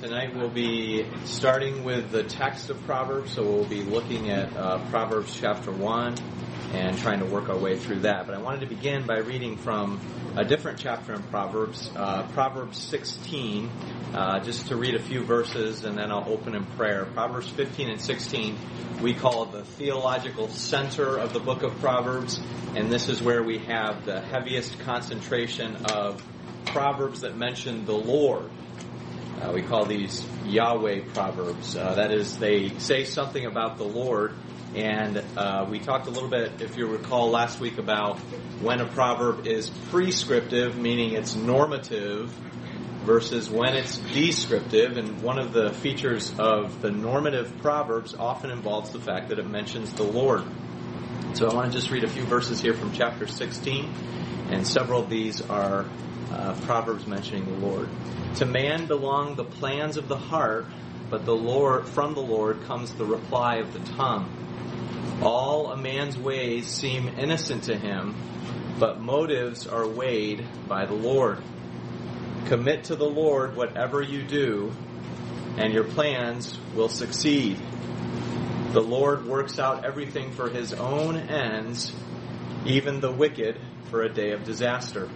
Tonight we'll be starting with the text of Proverbs, so we'll be looking at uh, Proverbs chapter 1 and trying to work our way through that. But I wanted to begin by reading from a different chapter in Proverbs, uh, Proverbs 16, uh, just to read a few verses and then I'll open in prayer. Proverbs 15 and 16 we call the theological center of the book of Proverbs, and this is where we have the heaviest concentration of Proverbs that mention the Lord. Uh, we call these Yahweh Proverbs. Uh, that is, they say something about the Lord. And uh, we talked a little bit, if you recall, last week about when a proverb is prescriptive, meaning it's normative, versus when it's descriptive. And one of the features of the normative proverbs often involves the fact that it mentions the Lord. So I want to just read a few verses here from chapter 16, and several of these are uh, proverbs mentioning the Lord. To man belong the plans of the heart, but the Lord from the Lord comes the reply of the tongue. All a man's ways seem innocent to him, but motives are weighed by the Lord. Commit to the Lord whatever you do, and your plans will succeed. The Lord works out everything for his own ends, even the wicked for a day of disaster.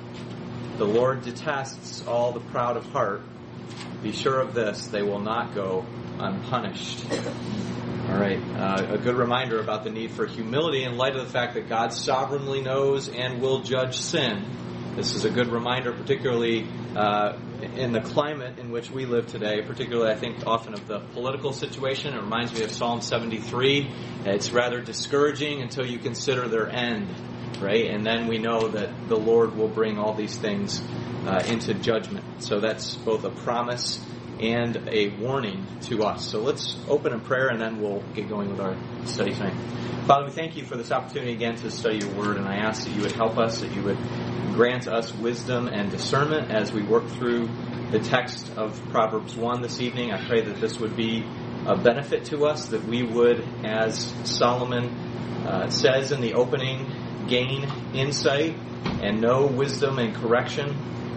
The Lord detests all the proud of heart. Be sure of this, they will not go unpunished. All right, uh, a good reminder about the need for humility in light of the fact that God sovereignly knows and will judge sin. This is a good reminder, particularly uh, in the climate in which we live today, particularly I think often of the political situation. It reminds me of Psalm 73. It's rather discouraging until you consider their end right? And then we know that the Lord will bring all these things uh, into judgment. So that's both a promise and a warning to us. So let's open in prayer and then we'll get going with our study tonight. Father, we thank you for this opportunity again to study your word, and I ask that you would help us, that you would grant us wisdom and discernment as we work through the text of Proverbs 1 this evening. I pray that this would be a benefit to us, that we would, as Solomon uh, says in the opening gain insight and know wisdom and correction.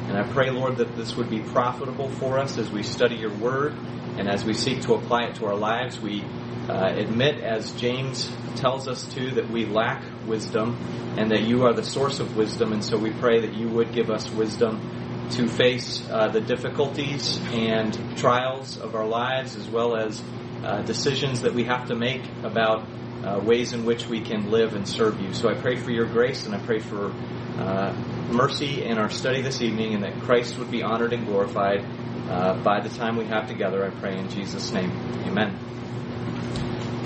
And I pray, Lord, that this would be profitable for us as we study your word and as we seek to apply it to our lives. We uh, admit, as James tells us too, that we lack wisdom and that you are the source of wisdom. And so we pray that you would give us wisdom to face uh, the difficulties and trials of our lives as well as uh, decisions that we have to make about uh, ways in which we can live and serve you. So I pray for your grace and I pray for uh, mercy in our study this evening and that Christ would be honored and glorified uh, by the time we have together. I pray in Jesus' name. Amen.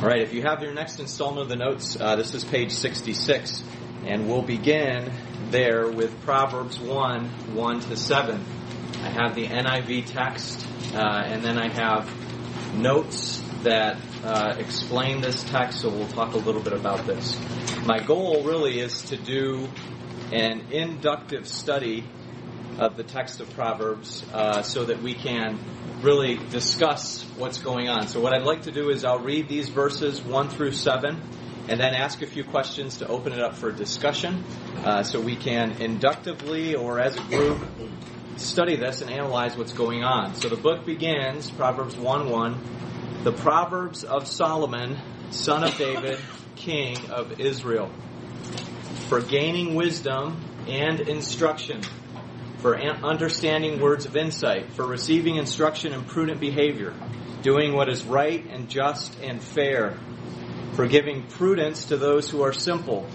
All right, if you have your next installment of the notes, uh, this is page 66, and we'll begin there with Proverbs 1 1 to 7. I have the NIV text, uh, and then I have notes that uh, explain this text, so we'll talk a little bit about this. My goal really is to do an inductive study of the text of Proverbs uh, so that we can really discuss what's going on. So, what I'd like to do is I'll read these verses 1 through 7 and then ask a few questions to open it up for discussion uh, so we can inductively or as a group study this and analyze what's going on. So, the book begins, Proverbs 1 1 the Proverbs of Solomon, son of David, king of Israel, for gaining wisdom and instruction, for understanding words of insight, for receiving instruction in prudent behavior, doing what is right and just and fair, for giving prudence to those who are simple,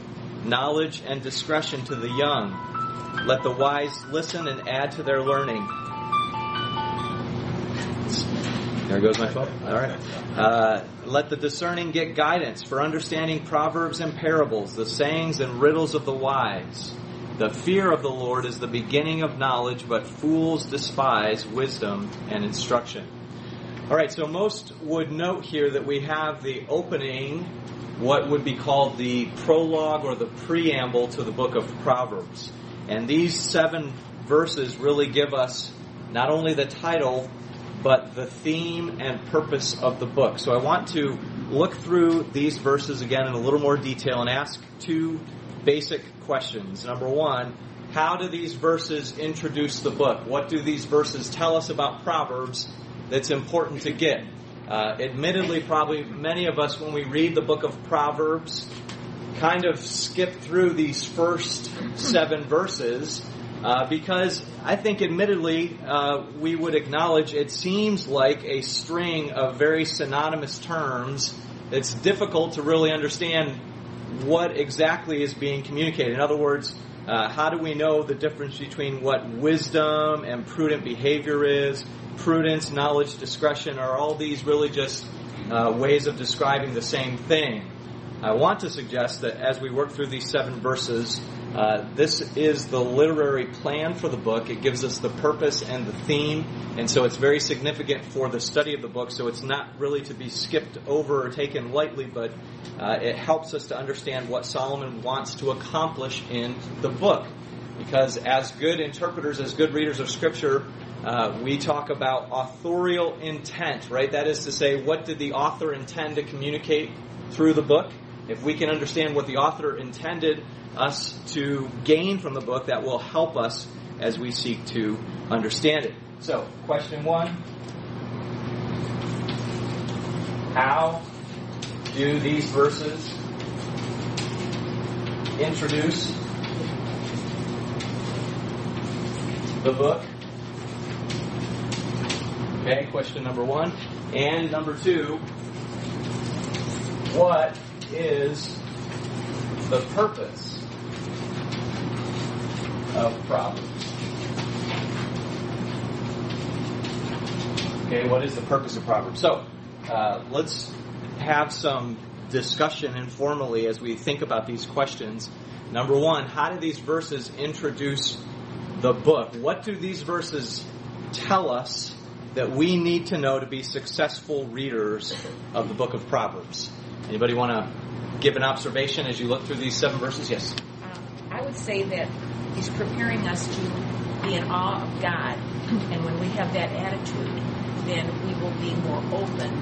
knowledge and discretion to the young. Let the wise listen and add to their learning there goes my phone. All right. Uh, let the discerning get guidance for understanding proverbs and parables, the sayings and riddles of the wise. The fear of the Lord is the beginning of knowledge, but fools despise wisdom and instruction. All right, so most would note here that we have the opening, what would be called the prologue or the preamble to the book of Proverbs. And these seven verses really give us not only the title, but the theme and purpose of the book. So I want to look through these verses again in a little more detail and ask two basic questions. Number one, how do these verses introduce the book? What do these verses tell us about Proverbs? that's important to get. Uh, admittedly, probably many of us, when we read the book of Proverbs, kind of skip through these first seven verses uh, because I think, admittedly, uh, we would acknowledge it seems like a string of very synonymous terms. It's difficult to really understand what exactly is being communicated. In other words, uh, how do we know the difference between what wisdom and prudent behavior is? Prudence, knowledge, discretion are all these really just uh, ways of describing the same thing? I want to suggest that as we work through these seven verses, uh, this is the literary plan for the book. It gives us the purpose and the theme, and so it's very significant for the study of the book. So it's not really to be skipped over or taken lightly, but uh, it helps us to understand what Solomon wants to accomplish in the book. Because as good interpreters, as good readers of Scripture, uh, we talk about authorial intent, right? That is to say, what did the author intend to communicate through the book? If we can understand what the author intended us to gain from the book, that will help us as we seek to understand it. So, question one How do these verses introduce the book? Okay, question number one. And number two, what is the purpose of Proverbs? Okay, what is the purpose of Proverbs? So, uh, let's have some discussion informally as we think about these questions. Number one, how do these verses introduce the book? What do these verses tell us that we need to know to be successful readers of the book of Proverbs? Anybody want to give an observation as you look through these seven verses? Yes. Um, I would say that he's preparing us to be in awe of God, and when we have that attitude, then we will be more open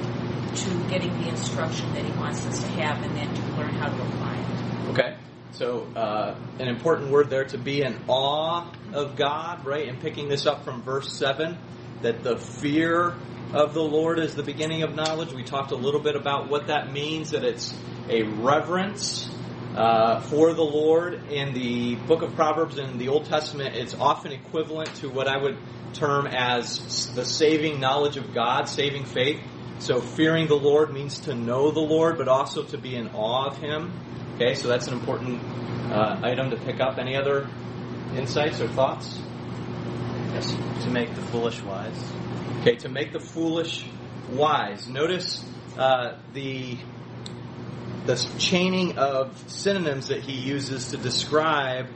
to getting the instruction that he wants us to have, and then to learn how to apply it. Okay. So, uh, an important word there to be in awe of God, right? And picking this up from verse 7, that the fear of the Lord is the beginning of knowledge. We talked a little bit about what that means, that it's a reverence uh, for the Lord. In the book of Proverbs in the Old Testament, it's often equivalent to what I would term as the saving knowledge of God, saving faith. So fearing the Lord means to know the Lord, but also to be in awe of Him. Okay, so that's an important uh, item to pick up. Any other insights or thoughts? Yes. To make the foolish wise. Okay, to make the foolish wise. Notice uh, the the chaining of synonyms that he uses to describe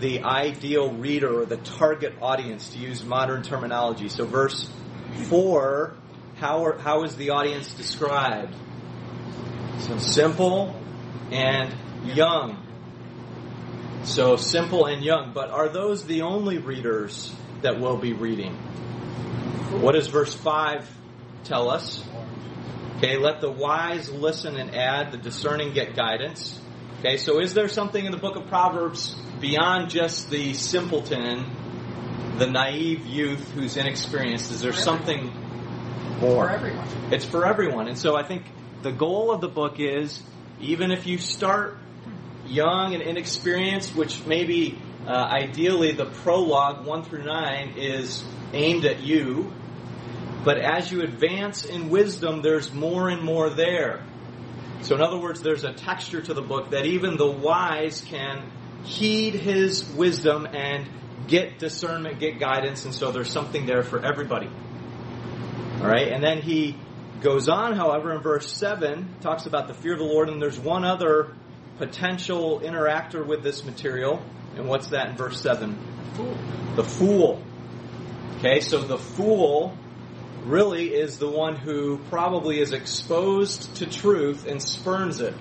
the ideal reader or the target audience, to use modern terminology. So, verse four, how are, how is the audience described? So simple and young. So simple and young, but are those the only readers that will be reading? What does verse 5 tell us? Okay, let the wise listen and add, the discerning get guidance. Okay, so is there something in the book of Proverbs beyond just the simpleton, the naive youth who's inexperienced? Is there something more? For everyone. It's for everyone. And so I think the goal of the book is even if you start young and inexperienced, which maybe uh, ideally the prologue 1 through 9 is aimed at you, but as you advance in wisdom, there's more and more there. So, in other words, there's a texture to the book that even the wise can heed his wisdom and get discernment, get guidance, and so there's something there for everybody. All right, and then he goes on, however, in verse 7, talks about the fear of the Lord, and there's one other potential interactor with this material. And what's that in verse 7? Fool. The fool. Okay, so the fool really is the one who probably is exposed to truth and spurns it.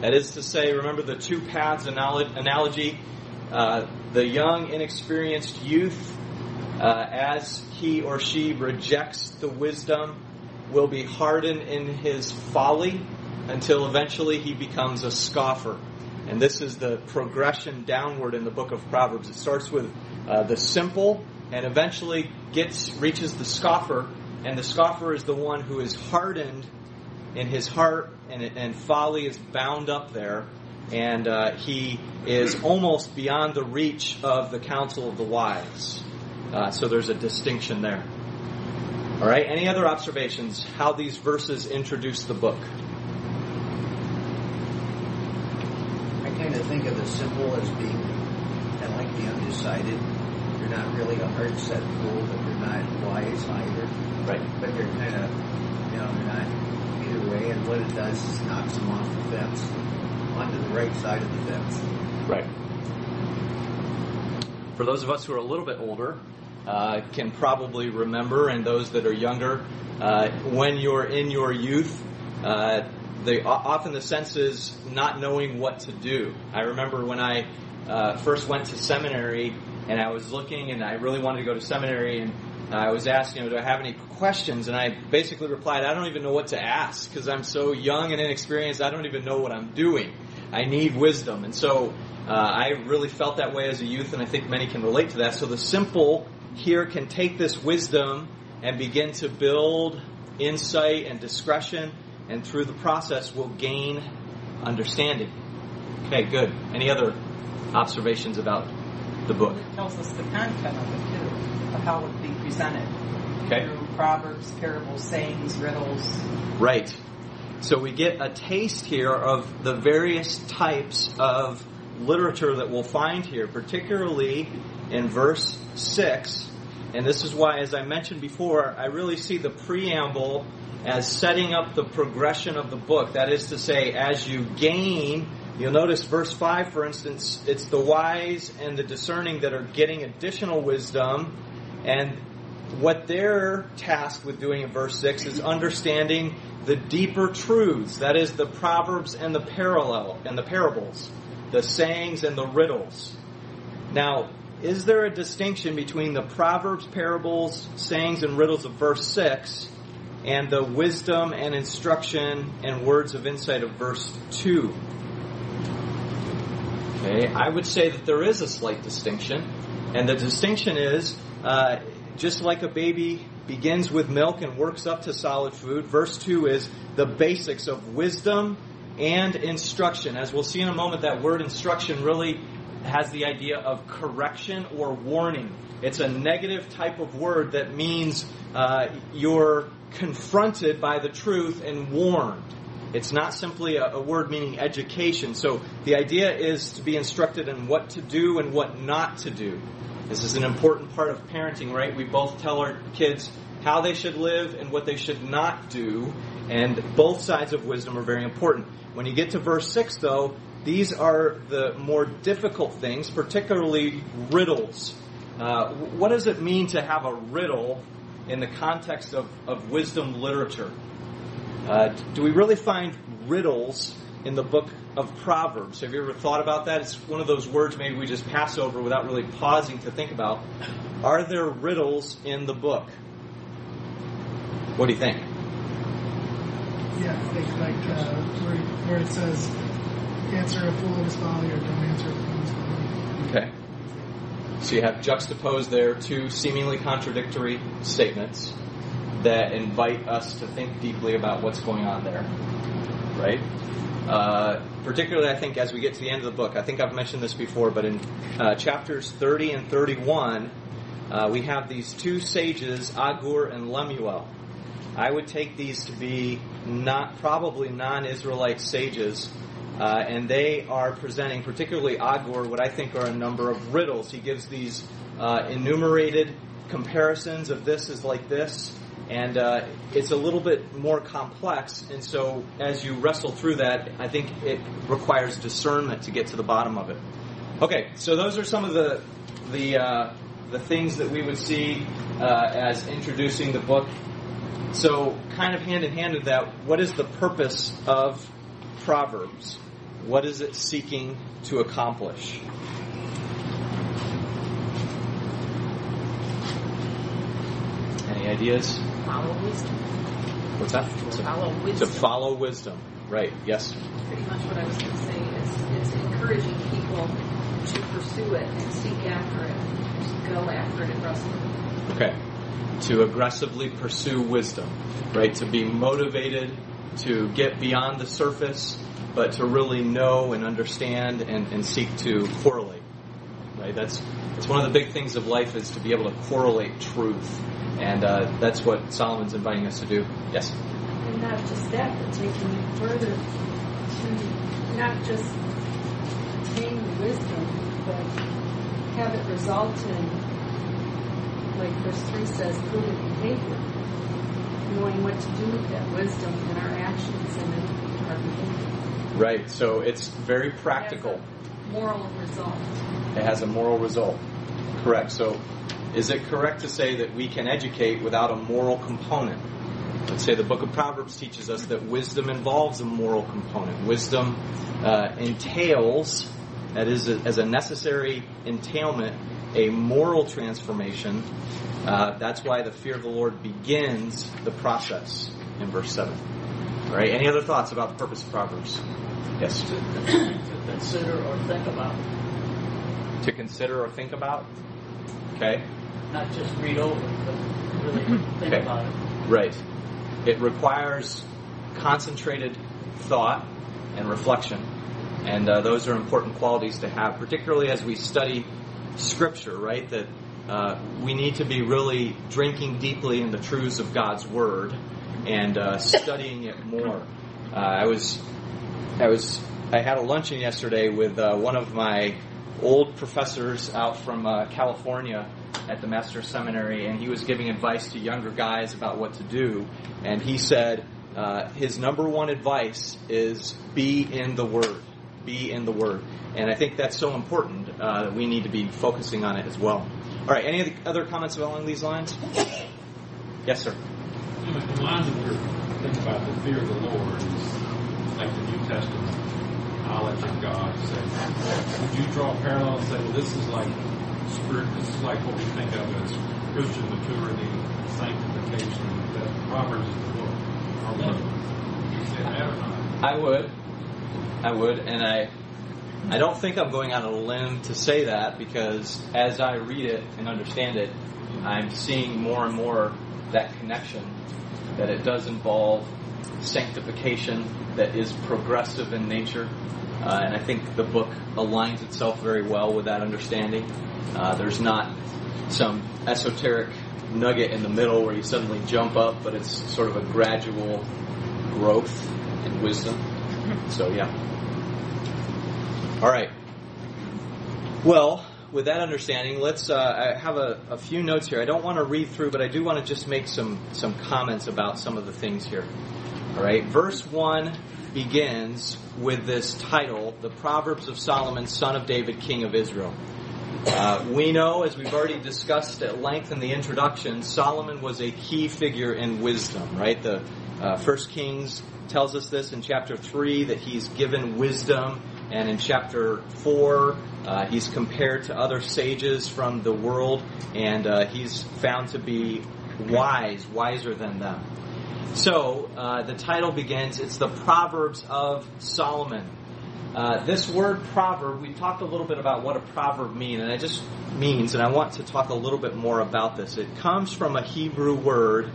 That is to say, remember the two paths analogy. Uh, the young, inexperienced youth, uh, as he or she rejects the wisdom, will be hardened in his folly until eventually he becomes a scoffer. And this is the progression downward in the book of Proverbs. It starts with uh, the simple and eventually gets reaches the scoffer and the scoffer is the one who is hardened in his heart, and, and folly is bound up there, and uh, he is almost beyond the reach of the counsel of the wise. Uh, so there's a distinction there. All right, any other observations how these verses introduce the book? I kind of think of the simple as being of like the undecided. You're not really a hard set fool, not wise either. Right. But they're kind of, you know, they're not either way. And what it does is knocks them off the fence onto the right side of the fence. Right. For those of us who are a little bit older, uh, can probably remember, and those that are younger, uh, when you're in your youth, uh, the, often the sense is not knowing what to do. I remember when I uh, first went to seminary, and I was looking, and I really wanted to go to seminary, and I was asking, you know, do I have any questions? And I basically replied, I don't even know what to ask because I'm so young and inexperienced. I don't even know what I'm doing. I need wisdom. And so uh, I really felt that way as a youth, and I think many can relate to that. So the simple here can take this wisdom and begin to build insight and discretion, and through the process will gain understanding. Okay, good. Any other observations about the book? It tells us the content of it too, of how it presented. Okay. Through proverbs, parables, sayings, riddles. Right. So we get a taste here of the various types of literature that we'll find here, particularly in verse 6. And this is why, as I mentioned before, I really see the preamble as setting up the progression of the book. That is to say, as you gain, you'll notice verse 5, for instance, it's the wise and the discerning that are getting additional wisdom. And what they're tasked with doing in verse 6 is understanding the deeper truths. That is the proverbs and the parallel and the parables, the sayings and the riddles. Now, is there a distinction between the proverbs, parables, sayings, and riddles of verse 6 and the wisdom and instruction and words of insight of verse 2? Okay, I would say that there is a slight distinction, and the distinction is uh, just like a baby begins with milk and works up to solid food, verse 2 is the basics of wisdom and instruction. As we'll see in a moment, that word instruction really has the idea of correction or warning. It's a negative type of word that means uh, you're confronted by the truth and warned. It's not simply a, a, word meaning education. So the idea is to be instructed in what to do and what not to do. This is an important part of parenting, right? We both tell our kids how they should live and what they should not do, and both sides of wisdom are very important. When you get to verse 6, though, these are the more difficult things, particularly riddles. Uh, what does it mean to have a riddle in the context of, of wisdom literature? Uh, do we really find riddles in the book of Proverbs? Have you ever thought about that? It's one of those words maybe we just pass over without really pausing to think about. Are there riddles in the book? What do you think? Yeah, I think like uh, where, where it says, answer a fool in his folly or don't answer a fool in his folly. Okay. So you have juxtaposed there two seemingly contradictory statements that invite us to think deeply about what's going on there. Right? Uh, particularly, I think, as we get to the end of the book, I think I've mentioned this before, but in uh, chapters 30 and 31, uh, we have these two sages, Agur and Lemuel. I would take these to be not probably non-Israelite sages, uh, and they are presenting, particularly Agur, what I think are a number of riddles. He gives these uh, enumerated comparisons of this is like this, and uh, it's a little bit more complex. And so, as you wrestle through that, I think it requires discernment to get to the bottom of it. Okay, so those are some of the the uh, the things that we would see uh, as introducing the book. So, kind of hand in hand with that, what is the purpose of Proverbs? What is it seeking to accomplish? Any ideas? Follow wisdom. What's that? To follow wisdom. To follow wisdom. Right. Yes. Pretty much what I was going to say is it's encouraging people to pursue it and seek after it, go after it aggressively. Okay. to aggressively pursue wisdom, right? To be motivated to get beyond the surface, but to really know and understand and, and seek to correlate, right? That's, that's one of the big things of life is to be able to correlate truth. And uh, that's what Solomon's inviting us to do. Yes? And not just that, but taking it further to not just attain wisdom, but have it result in, like verse 3 says, prudent behavior. Knowing what to do with that wisdom in our actions and in our behavior. Right. So it's very practical. Moral result. It has a moral result. Correct. So is it correct to say that we can educate without a moral component? Let's say the book of Proverbs teaches us that wisdom involves a moral component. Wisdom uh, entails, that is, a, as a necessary entailment, a moral transformation. Uh, that's why the fear of the Lord begins the process in verse 7. All right. Any other thoughts about the purpose of Proverbs? Yes. to consider or think about, To consider or think about? Okay. not just read over, but really think Okay. about it. Right. It requires concentrated thought and reflection. And uh, those are important qualities to have, particularly as we study Scripture, right? That uh, we need to be really drinking deeply in the truths of God's Word and uh, studying it more. Uh, I was, I was, I had a luncheon yesterday with uh, one of my old professors out from uh, California at the Master's Seminary, and he was giving advice to younger guys about what to do. And he said uh, his number one advice is be in the Word. Be in the Word. And I think that's so important uh, that we need to be focusing on it as well. All right, any other comments along these lines? Yes, sir. You know, the lines that we're about the fear of the Lord is like the New Testament knowledge of God. So would you draw a parallel and say, well, this is like spirit, this is like what we think of as Christian maturity, sanctification, that Proverbs is the book. Or what? You say that or not? I would. I would, and I I don't think I'm going out on a limb to say that because as I read it and understand it, I'm seeing more and more that connection that it does involve sanctification that is progressive in nature. Uh, and I think the book aligns itself very well with that understanding. Uh, there's not some esoteric nugget in the middle where you suddenly jump up, but it's sort of a gradual growth in wisdom. So, yeah. All right. Well, with that understanding, let's. Uh, I have a, a few notes here. I don't want to read through, but I do want to just make some some comments about some of the things here. All right. Verse one begins with this title, "The Proverbs of Solomon, son of David, king of Israel." Uh, we know, as we've already discussed at length in the introduction, Solomon was a key figure in wisdom. Right. The uh, First Kings tells us this in chapter three that he's given wisdom and in chapter 4, uh, he's compared to other sages from the world, and uh, he's found to be wise, wiser than them. So, uh, the title begins, it's the Proverbs of Solomon. Uh, this word proverb, we talked a little bit about what a proverb means, and it just means, and I want to talk a little bit more about this. It comes from a Hebrew word,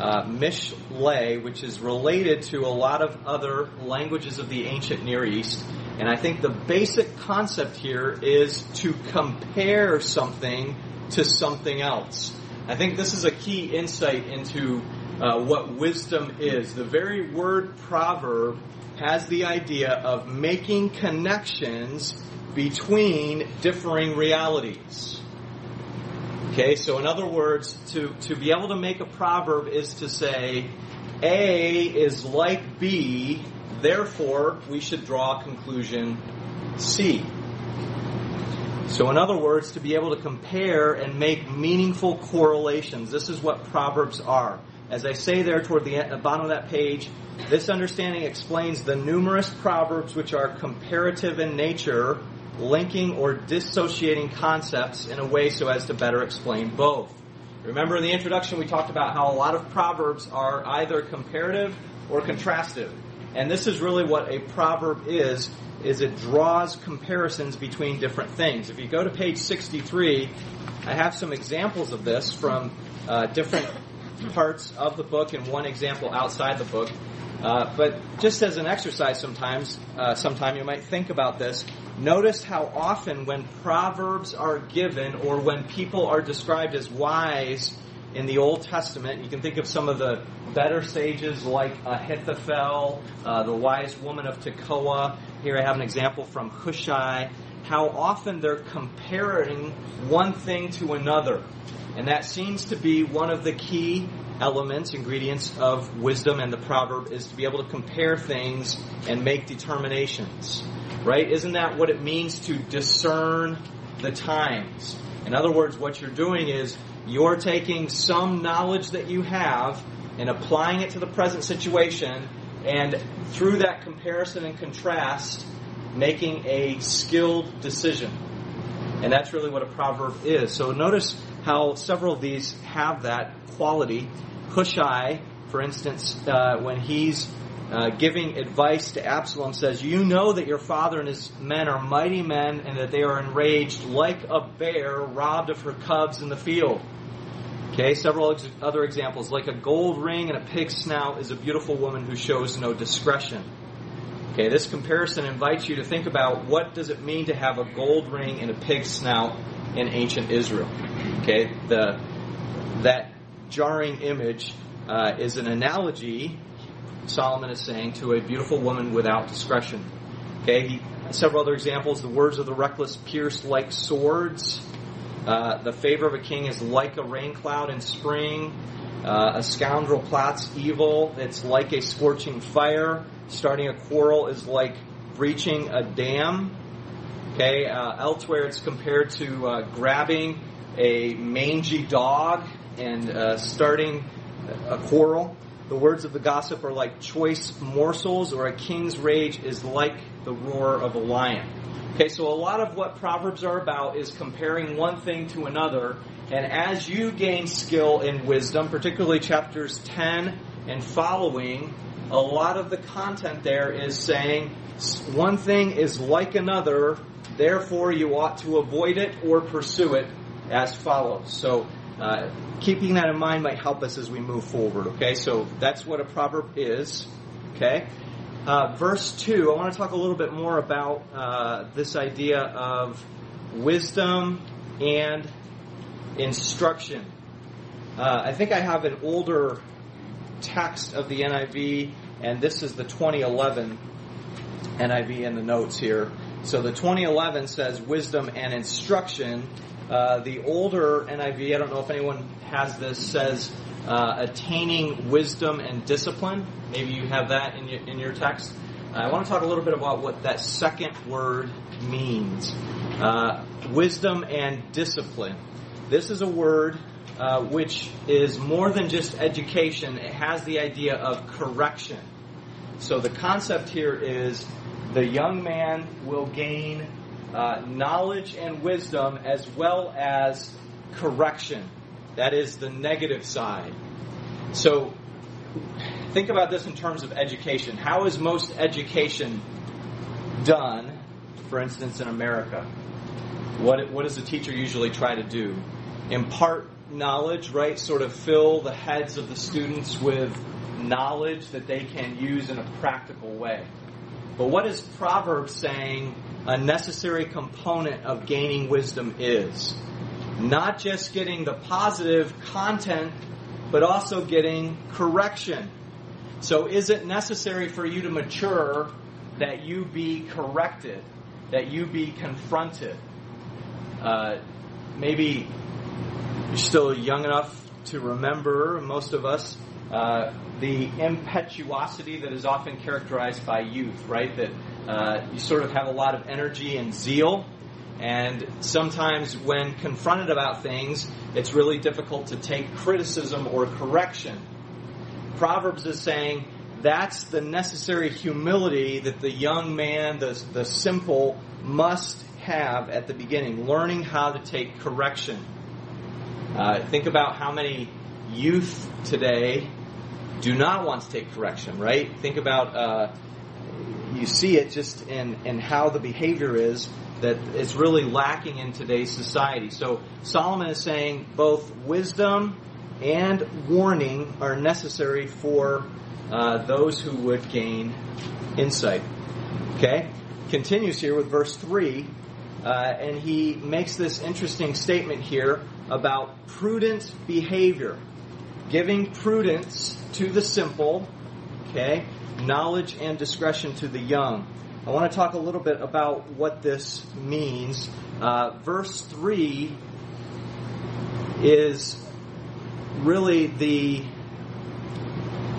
uh, mishle, which is related to a lot of other languages of the ancient Near East. And I think the basic concept here is to compare something to something else. I think this is a key insight into uh, what wisdom is. The very word proverb has the idea of making connections between differing realities. Okay, so in other words, to, to be able to make a proverb is to say, A is like B, therefore we should draw a conclusion C. So, in other words, to be able to compare and make meaningful correlations, this is what Proverbs are. As I say there toward the bottom of that page, this understanding explains the numerous Proverbs which are comparative in nature, linking or dissociating concepts in a way so as to better explain both. Remember in the introduction we talked about how a lot of Proverbs are either comparative or contrastive. And this is really what a proverb is, is it draws comparisons between different things. If you go to page 63, I have some examples of this from uh, different parts of the book and one example outside the book. Uh, but just as an exercise sometimes, uh, sometime you might think about this. Notice how often when proverbs are given or when people are described as wise in the Old Testament, you can think of some of the better sages like Ahithophel, uh, the wise woman of Tekoa. Here I have an example from Hushai. How often they're comparing one thing to another. And that seems to be one of the key elements, ingredients of wisdom and the proverb is to be able to compare things and make determinations. Right? Isn't that what it means to discern the times? In other words, what you're doing is you're taking some knowledge that you have and applying it to the present situation and through that comparison and contrast making a skilled decision. And that's really what a proverb is. So notice how several of these have that quality. Hushai, for instance, uh, when he's uh, giving advice to Absalom, says, You know that your father and his men are mighty men, and that they are enraged like a bear robbed of her cubs in the field. Okay, several ex- other examples. Like a gold ring and a pig's snout is a beautiful woman who shows no discretion. Okay, this comparison invites you to think about what does it mean to have a gold ring and a pig's snout in ancient Israel. Okay, the that jarring image uh, is an analogy. Solomon is saying to a beautiful woman without discretion. Okay, he, several other examples. The words of the reckless pierce like swords. Uh, the favor of a king is like a rain cloud in spring. Uh, a scoundrel plots evil. It's like a scorching fire. Starting a quarrel is like breaching a dam. Okay, uh, elsewhere it's compared to uh, grabbing a mangy dog and uh, starting a quarrel. The words of the gossip are like choice morsels, or a king's rage is like the roar of a lion. Okay, so a lot of what Proverbs are about is comparing one thing to another. And as you gain skill in wisdom, particularly chapters 10 and following, a lot of the content there is saying one thing is like another, therefore you ought to avoid it or pursue it as follows. So, uh, keeping that in mind might help us as we move forward, okay? So, that's what a proverb is, okay? Uh, verse 2, I want to talk a little bit more about uh, this idea of wisdom and instruction. Uh, I think I have an older text of the NIV, and this is the 2011 NIV in the notes here. So the 2011 says wisdom and instruction. Uh, the older NIV, I don't know if anyone has this, says uh, attaining wisdom and discipline. Maybe you have that in your, in your text. Uh, I want to talk a little bit about what that second word means. Uh, wisdom and discipline. This is a word uh, which is more than just education. It has the idea of correction. So the concept here is the young man will gain uh, knowledge and wisdom as well as correction. That is the negative side. So think about this in terms of education. How is most education done, for instance, in America? What, what does the teacher usually try to do? Impart knowledge, right? Sort of fill the heads of the students with knowledge that they can use in a practical way. But what is Proverbs saying a necessary component of gaining wisdom is? Not just getting the positive content, but also getting correction. So is it necessary for you to mature that you be corrected, that you be confronted? Uh, maybe you're still young enough to remember, most of us, uh, the impetuosity that is often characterized by youth, right? That uh, you sort of have a lot of energy and zeal, and sometimes when confronted about things, it's really difficult to take criticism or correction. Proverbs is saying that's the necessary humility that the young man, the, the simple, must have at the beginning, learning how to take correction. Uh, think about how many youth today do not want to take correction, right? Think about, uh, you see it just in, in how the behavior is that it's really lacking in today's society. So Solomon is saying both wisdom and warning are necessary for uh, those who would gain insight. Okay? Continues here with verse 3, uh, and he makes this interesting statement here about prudent behavior. Giving prudence to the simple, okay? Knowledge and discretion to the young. I want to talk a little bit about what this means. Uh, verse 3 is really the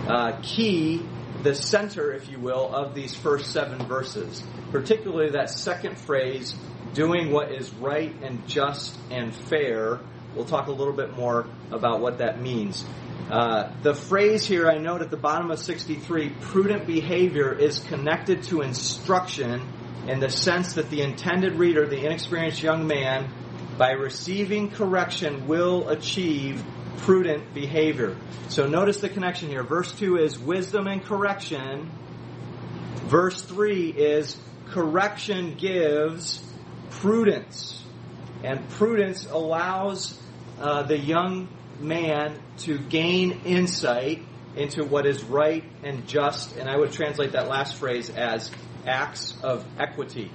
uh, key, the center, if you will, of these first seven verses. Particularly that second phrase, doing what is right and just and fair. We'll talk a little bit more about what that means. Uh, the phrase here I note at the bottom of 63, prudent behavior, is connected to instruction in the sense that the intended reader, the inexperienced young man, by receiving correction will achieve prudent behavior. So notice the connection here. Verse 2 is wisdom and correction. Verse 3 is correction gives prudence. And prudence allows uh, the young man to gain insight into what is right and just. And I would translate that last phrase as acts of equity.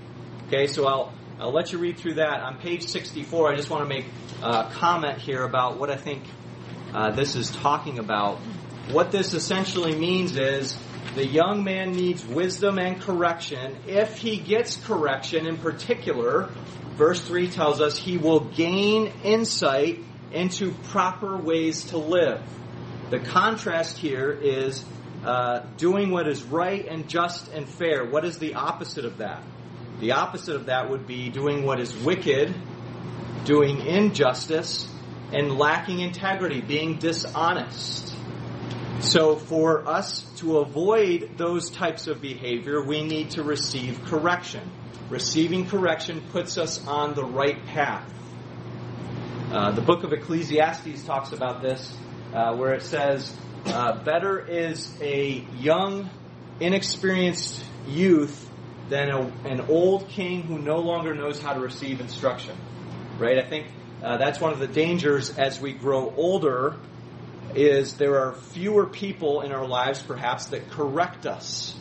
Okay, so I'll I'll let you read through that. On page 64, I just want to make a comment here about what I think uh, this is talking about. What this essentially means is the young man needs wisdom and correction. If he gets correction in particular, verse 3 tells us he will gain insight into proper ways to live. The contrast here is uh, doing what is right and just and fair. What is the opposite of that? The opposite of that would be doing what is wicked, doing injustice, and lacking integrity, being dishonest. So, for us to avoid those types of behavior, we need to receive correction. Receiving correction puts us on the right path. Uh, the book of Ecclesiastes talks about this, uh, where it says, uh, Better is a young, inexperienced youth than a, an old king who no longer knows how to receive instruction. Right? I think uh, that's one of the dangers as we grow older is there are fewer people in our lives perhaps that correct us.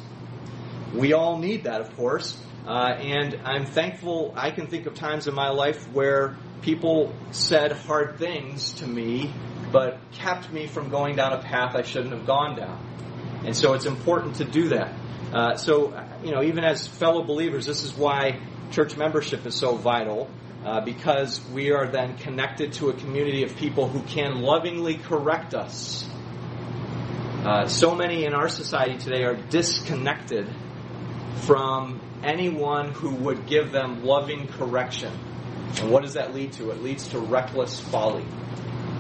We all need that, of course. Uh, and I'm thankful I can think of times in my life where people said hard things to me, but kept me from going down a path I shouldn't have gone down. And so it's important to do that. Uh, so, you know, even as fellow believers, this is why church membership is so vital. Uh, because we are then connected to a community of people who can lovingly correct us. Uh, so many in our society today are disconnected from anyone who would give them loving correction. And what does that lead to? It leads to reckless folly.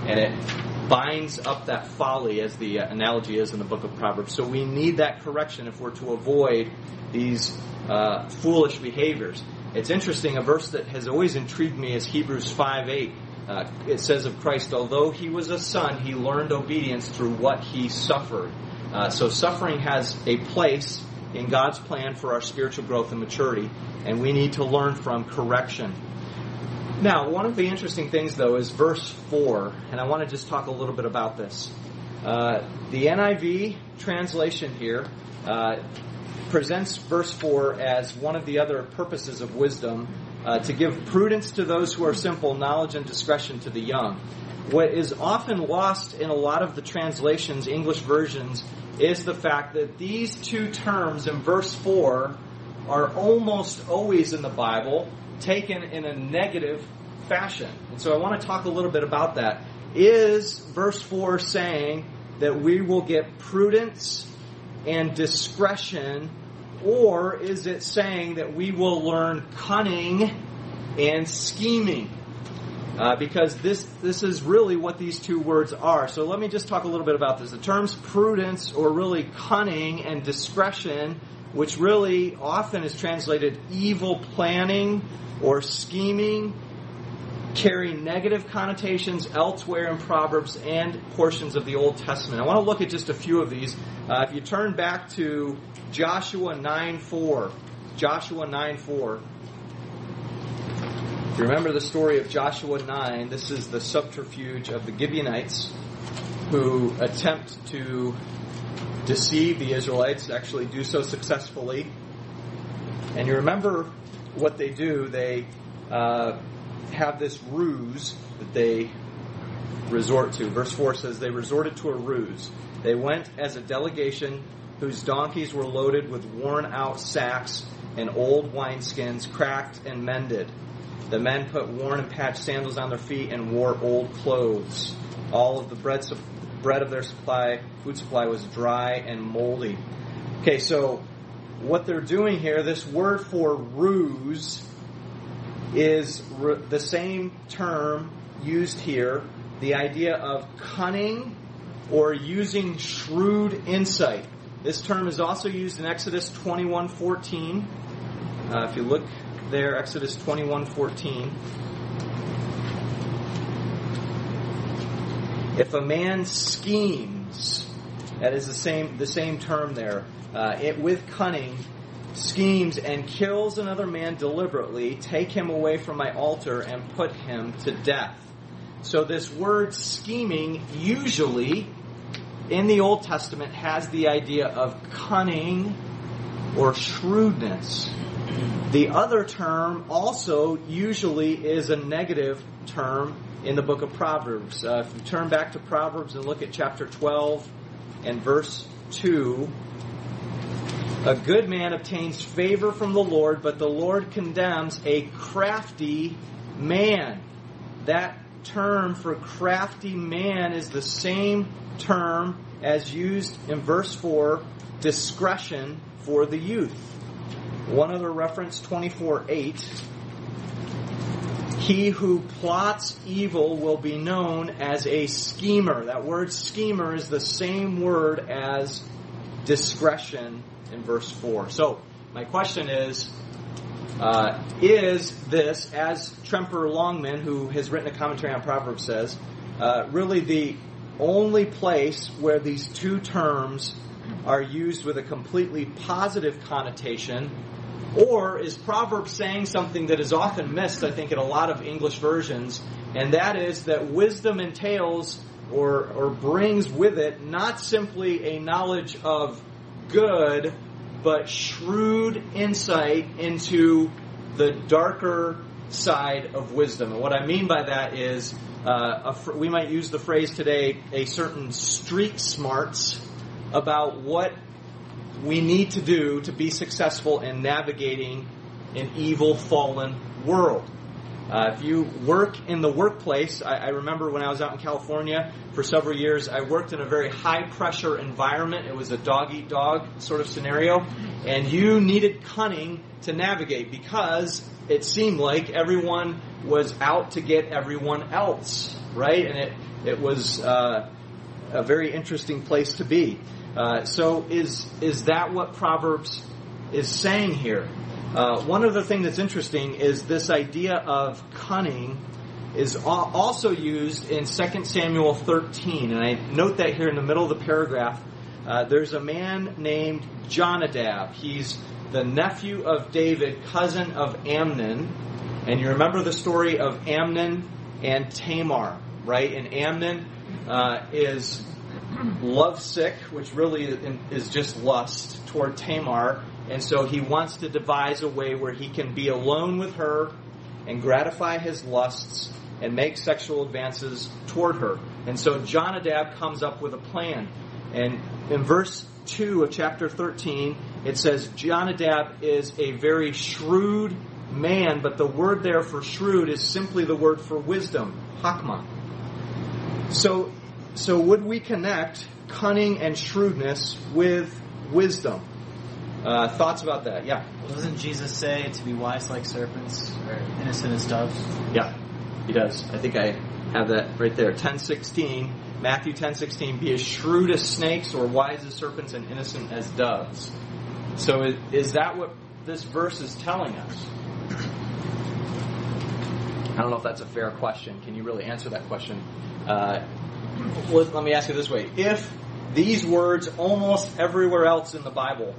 And it binds up that folly, as the uh, analogy is in the book of Proverbs. So we need that correction if we're to avoid these uh, foolish behaviors. It's interesting, a verse that has always intrigued me is Hebrews 5 8. Uh, it says of Christ, although he was a son, he learned obedience through what he suffered. Uh, so suffering has a place in God's plan for our spiritual growth and maturity, and we need to learn from correction. Now, one of the interesting things, though, is verse 4, and I want to just talk a little bit about this. Uh, the NIV translation here uh, presents verse 4 as one of the other purposes of wisdom uh, to give prudence to those who are simple, knowledge and discretion to the young. What is often lost in a lot of the translations, English versions, is the fact that these two terms in verse 4 are almost always in the Bible taken in a negative fashion. And so I want to talk a little bit about that. Is verse 4 saying that we will get prudence and discretion or is it saying that we will learn cunning and scheming? Uh, because this this is really what these two words are. So let me just talk a little bit about this. The terms prudence or really cunning and discretion, which really often is translated evil planning or scheming, carry negative connotations elsewhere in Proverbs and portions of the Old Testament. I want to look at just a few of these. Uh, if you turn back to Joshua 9 4, Joshua 9 4. If you remember the story of Joshua 9, this is the subterfuge of the Gibeonites who attempt to deceive the Israelites, actually do so successfully. And you remember what they do. They uh, have this ruse that they resort to. Verse 4 says, They resorted to a ruse. They went as a delegation whose donkeys were loaded with worn out sacks and old wineskins, cracked and mended. The men put worn and patched sandals on their feet and wore old clothes. All of the bread, bread of their supply, food supply, was dry and moldy. Okay, so what they're doing here, this word for ruse is the same term used here, the idea of cunning or using shrewd insight. This term is also used in Exodus 21:14. Uh, if you look there, Exodus 21:14. If a man schemes, that is the same the same term there, uh, it with cunning schemes and kills another man deliberately, take him away from my altar and put him to death. So this word scheming usually in the Old Testament has the idea of cunning or shrewdness. The other term also usually is a negative term in the book of Proverbs. Uh, if you turn back to Proverbs and look at chapter 12 and verse 2, a good man obtains favor from the Lord, but the Lord condemns a crafty man. That term for crafty man is the same term as used in verse 4, discretion for the youth. One other reference, 24 8. He who plots evil will be known as a schemer. That word schemer is the same word as discretion in verse 4. So, my question is uh, Is this, as Tremper Longman, who has written a commentary on Proverbs, says, uh, really the only place where these two terms are used with a completely positive connotation? Or is Proverbs saying something that is often missed, I think, in a lot of English versions, and that is that wisdom entails or, or brings with it not simply a knowledge of good, but shrewd insight into the darker side of wisdom. And what I mean by that is, uh, fr- we might use the phrase today, a certain street smarts about what we need to do to be successful in navigating an evil, fallen world. Uh, if you work in the workplace, I, I, remember when I was out in California for several years, I worked in a very high pressure environment. It was a dog eat dog sort of scenario, and you needed cunning to navigate because it seemed like everyone was out to get everyone else, right? And it it was uh, a very interesting place to be. Uh, so is is that what Proverbs is saying here? Uh, one other thing that's interesting is this idea of cunning is also used in 2 Samuel 13, and I note that here in the middle of the paragraph. Uh, there's a man named Jonadab. He's the nephew of David, cousin of Amnon, and you remember the story of Amnon and Tamar, right? And Amnon uh, is lovesick, which really is just lust toward Tamar, and so he wants to devise a way where he can be alone with her and gratify his lusts and make sexual advances toward her. And so Jonadab comes up with a plan. And in verse 2 of chapter 13, it says Jonadab is a very shrewd man, but the word there for shrewd is simply the word for wisdom, hakma. So so would we connect cunning and shrewdness with wisdom? Uh, thoughts about that? Yeah. Doesn't Jesus say to be wise like serpents or innocent as doves? Yeah, he does. I think I have that right there. Ten sixteen, Matthew ten sixteen. Be as shrewd as snakes or wise as serpents and innocent as doves. So is, is that what this verse is telling us? I don't know if that's a fair question. Can you really answer that question? Uh, let, let me ask you this way. If these words almost everywhere else in the Bible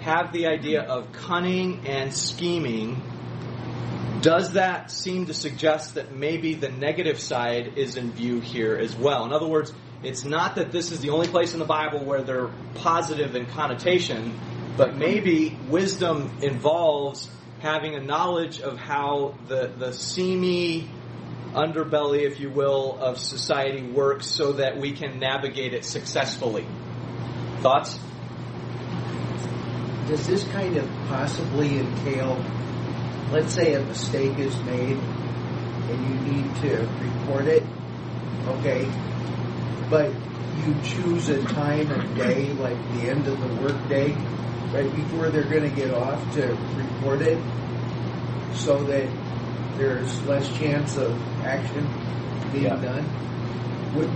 have the idea of cunning and scheming, does that seem to suggest that maybe the negative side is in view here as well? In other words, it's not that this is the only place in the Bible where they're positive in connotation, but maybe wisdom involves having a knowledge of how the, the seamy underbelly, if you will, of society works so that we can navigate it successfully. Thoughts? Does this kind of possibly entail, let's say a mistake is made and you need to report it, okay, but you choose a time and day, like the end of the workday, right before they're going to get off to report it, so that there's less chance of action being Yeah. done? Would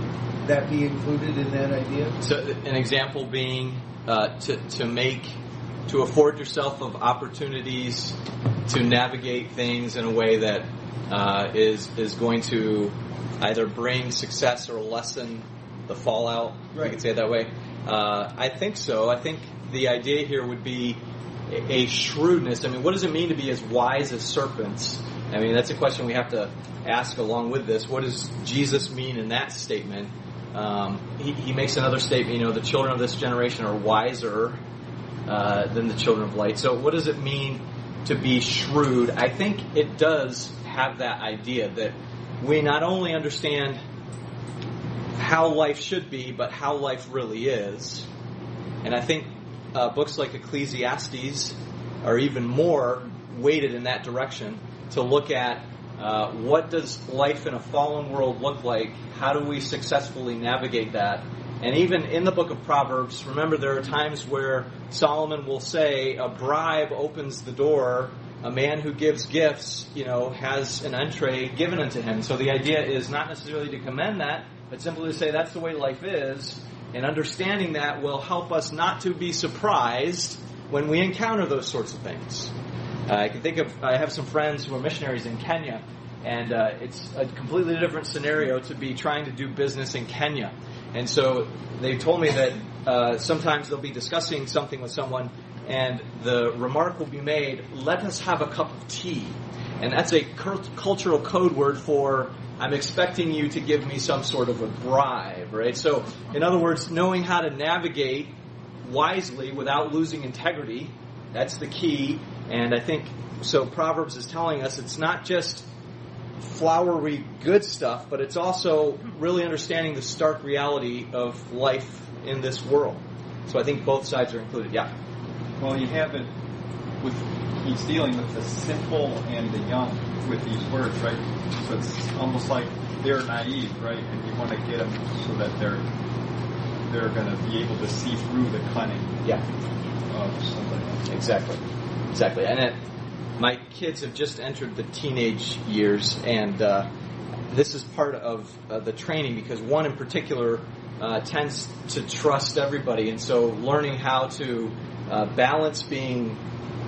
that be included in that idea? So, an example being uh, to, to make, to afford yourself of opportunities to navigate things in a way that uh, is is going to either bring success or lessen the fallout. If you could say it that way. Uh, I think so. I think the idea here would be a shrewdness. I mean, what does it mean to be as wise as serpents? I mean, that's a question we have to ask along with this. What does Jesus mean in that statement? Um, he, he makes another statement, you know, the children of this generation are wiser uh, than the children of light. So, what does it mean to be shrewd? I think it does have that idea that we not only understand how life should be, but how life really is. And I think uh, books like Ecclesiastes are even more weighted in that direction to look at uh, what does life in a fallen world look like? How do we successfully navigate that? And even in the book of Proverbs, remember there are times where Solomon will say, a bribe opens the door. A man who gives gifts, you know, has an entree given unto him. So the idea is not necessarily to commend that, but simply to say that's the way life is. And understanding that will help us not to be surprised when we encounter those sorts of things. Uh, I can think of, I have some friends who are missionaries in Kenya, and uh, it's a completely different scenario to be trying to do business in Kenya. And so they told me that uh, sometimes they'll be discussing something with someone, and the remark will be made, let us have a cup of tea. And that's a cult- cultural code word for, I'm expecting you to give me some sort of a bribe, right? So, in other words, knowing how to navigate wisely without losing integrity, that's the key. And I think, so Proverbs is telling us it's not just flowery good stuff, but it's also really understanding the stark reality of life in this world. So I think both sides are included. Yeah. Well, you have it with he's dealing with the simple and the young with these words, right? So it's almost like they're naive, right? And you want to get them so that they're they're going to be able to see through the cunning Yeah. of somebody. Exactly. Exactly. And it, my kids have just entered the teenage years, and uh, this is part of uh, the training because one in particular uh, tends to trust everybody, and so learning how to uh, balance being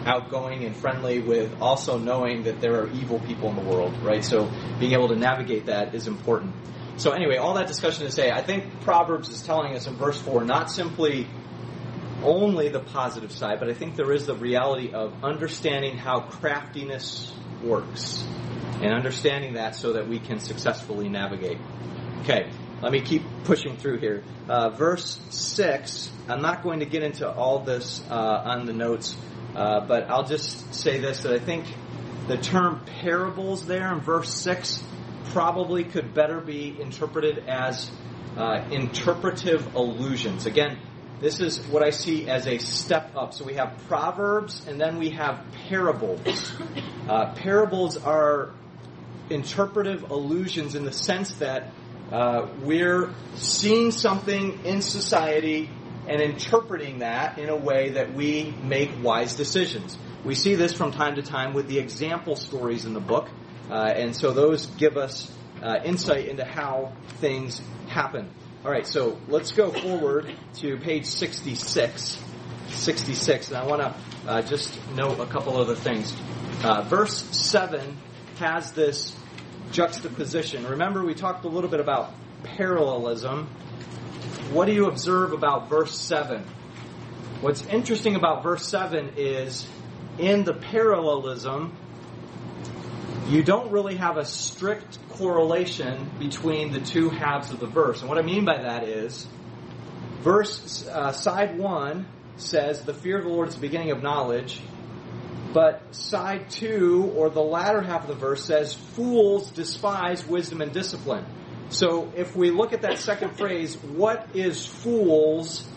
outgoing and friendly with also knowing that there are evil people in the world, right? So being able to navigate that is important. So anyway, all that discussion to say, I think Proverbs is telling us in verse 4 not simply only the positive side, but I think there is the reality of understanding how craftiness works and understanding that so that we can successfully navigate. Okay, let me keep pushing through here. Uh, verse 6, I'm not going to get into all this uh, on the notes, uh, but I'll just say this that I think the term parables there in verse 6 probably could better be interpreted as uh, interpretive allusions. Again, this is what I see as a step up. So we have proverbs and then we have parables. Uh, parables are interpretive allusions in the sense that uh, we're seeing something in society and interpreting that in a way that we make wise decisions. We see this from time to time with the example stories in the book, uh, and so those give us uh, insight into how things happen. All right, so let's go forward to page 66. 66, and I want to uh, just note a couple other things. Uh, verse 7 has this juxtaposition. Remember, we talked a little bit about parallelism. What do you observe about verse 7? What's interesting about verse 7 is in the parallelism, you don't really have a strict correlation between the two halves of the verse. And what I mean by that is, verse uh, side 1 says, The fear of the Lord is the beginning of knowledge. But side 2, or the latter half of the verse, says, Fools despise wisdom and discipline. So if we look at that second phrase, what is fools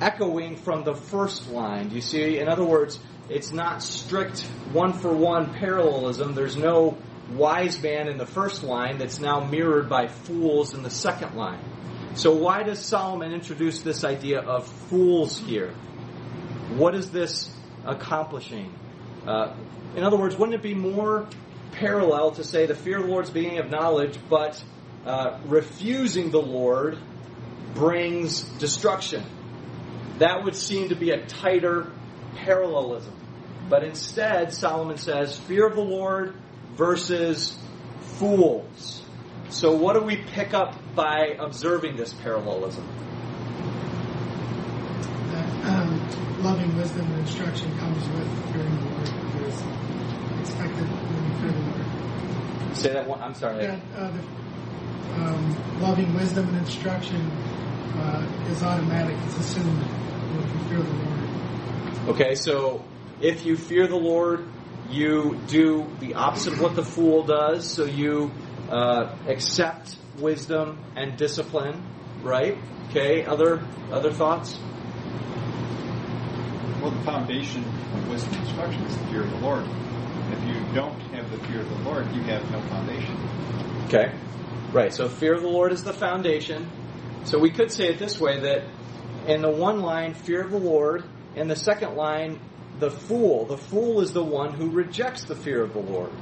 echoing from the first line? Do you see? In other words, it's not strict one for one parallelism. There's no wise man in the first line that's now mirrored by fools in the second line. So why does Solomon introduce this idea of fools here? What is this accomplishing? Uh, in other words, wouldn't it be more parallel to say the fear of the Lord is beginning of knowledge, but uh, refusing the Lord brings destruction? That would seem to be a tighter parallelism. But instead, Solomon says, fear of the Lord versus fools. So, what do we pick up by observing this parallelism? That um, loving wisdom and instruction comes with fearing the Lord. There's expected when you fear the Lord. Say that one. I'm sorry. Yeah, uh, the, um, loving wisdom and instruction uh, is automatic. It's assumed when you fear the Lord. Okay, so if you fear the Lord, you do the opposite of what the fool does. So you uh, accept wisdom and discipline, right? Okay. Other other thoughts? Well, the foundation of wisdom and instruction is the fear of the Lord. If you don't have the fear of the Lord, you have no foundation. Okay. Right. So fear of the Lord is the foundation. So we could say it this way that in the one line, fear of the Lord, in the second line, the fool. The fool is the one who rejects the fear of the Lord.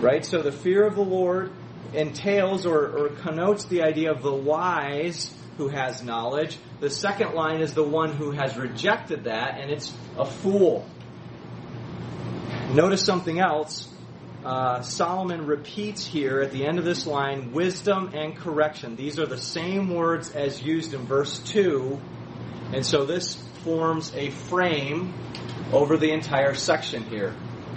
Right? So the fear of the Lord entails or, or connotes the idea of the wise who has knowledge. The second line is the one who has rejected that, and it's a fool. Notice something else. Uh, Solomon repeats here at the end of this line wisdom and correction. These are the same words as used in verse 2. And so this forms a frame over the entire section here.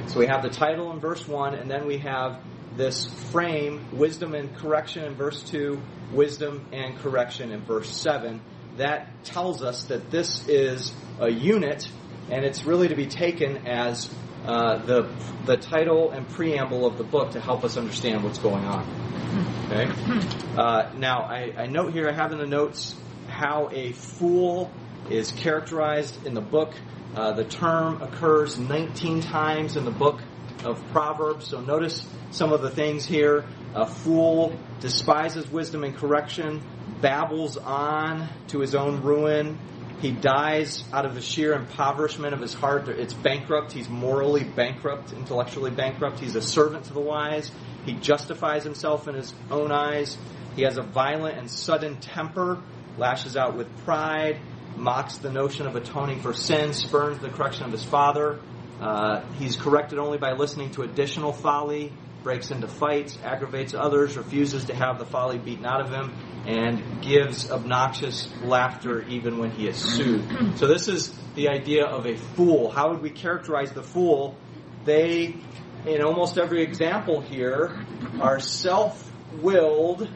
So we have the title in verse 1, and then we have this frame, wisdom and correction in verse 2, wisdom and correction in verse 7. That tells us that this is a unit, and it's really to be taken as uh, the, the title and preamble of the book to help us understand what's going on. Okay? Uh, now, I, I note here, I have in the notes how a fool is characterized in the book. Uh, the term occurs 19 times in the book of Proverbs. So notice some of the things here. A fool despises wisdom and correction, babbles on to his own ruin. He dies out of the sheer impoverishment of his heart. It's bankrupt. He's morally bankrupt, intellectually bankrupt. He's a servant to the wise. He justifies himself in his own eyes. He has a violent and sudden temper, lashes out with pride, mocks the notion of atoning for sin, spurns the correction of his father. Uh, he's corrected only by listening to additional folly, breaks into fights, aggravates others, refuses to have the folly beaten out of him, and gives obnoxious laughter even when he is soothed. So this is the idea of a fool. How would we characterize the fool? They, in almost every example here, are self-willed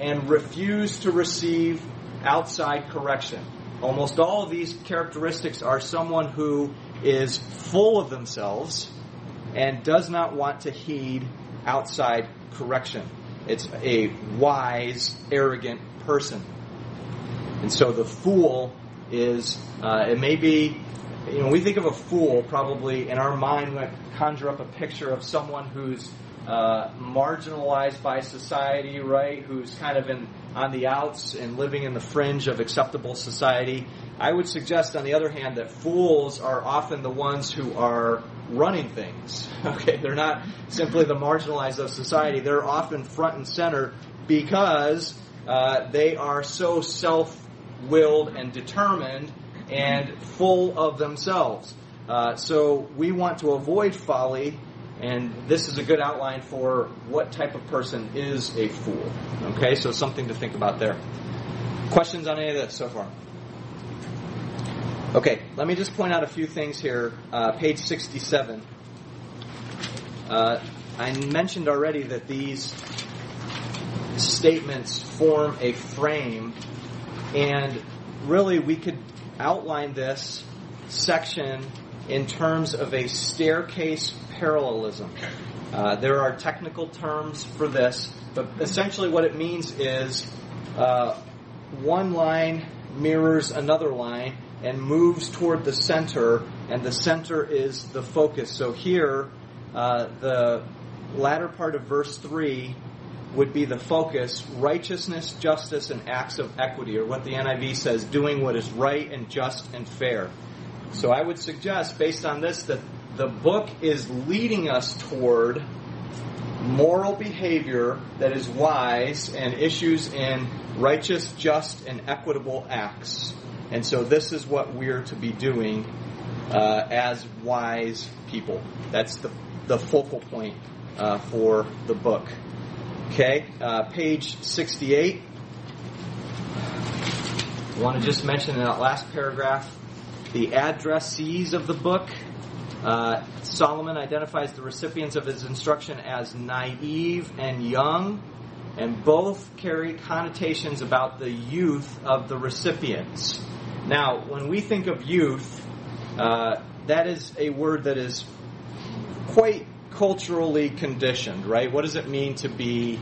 and refuse to receive outside correction. Almost all of these characteristics are someone who is full of themselves and does not want to heed outside correction. It's a wise, arrogant person. And so the fool is, uh, it may be, you know, we think of a fool probably in our mind, we conjure up a picture of someone who's uh, marginalized by society, right? Who's kind of in on the outs and living in the fringe of acceptable society. I would suggest, on the other hand, that fools are often the ones who are running things. Okay, they're not simply the marginalized of society. They're often front and center because uh, they are so self-willed and determined and full of themselves. Uh, so we want to avoid folly And this is a good outline for what type of person is a fool. Okay, so something to think about there. Questions on any of this so far? Okay, let me just point out a few things here. Uh, page 67. Uh, I mentioned already that these statements form a frame, and really we could outline this section in terms of a staircase parallelism. Uh, there are technical terms for this, but essentially what it means is uh, one line mirrors another line and moves toward the center, and the center is the focus. So here, uh, the latter part of verse 3 would be the focus righteousness, justice, and acts of equity, or what the NIV says, doing what is right and just and fair. So I would suggest, based on this, that the book is leading us toward moral behavior that is wise and issues in righteous, just, and equitable acts. And so this is what we're to be doing uh, as wise people. That's the, the focal point uh, for the book. Okay, uh, page 68. I want to just mention in that last paragraph the addressees of the book. Uh, Solomon identifies the recipients of his instruction as naive and young, and both carry connotations about the youth of the recipients. Now, when we think of youth, uh, that is a word that is quite culturally conditioned, right? What does it mean to be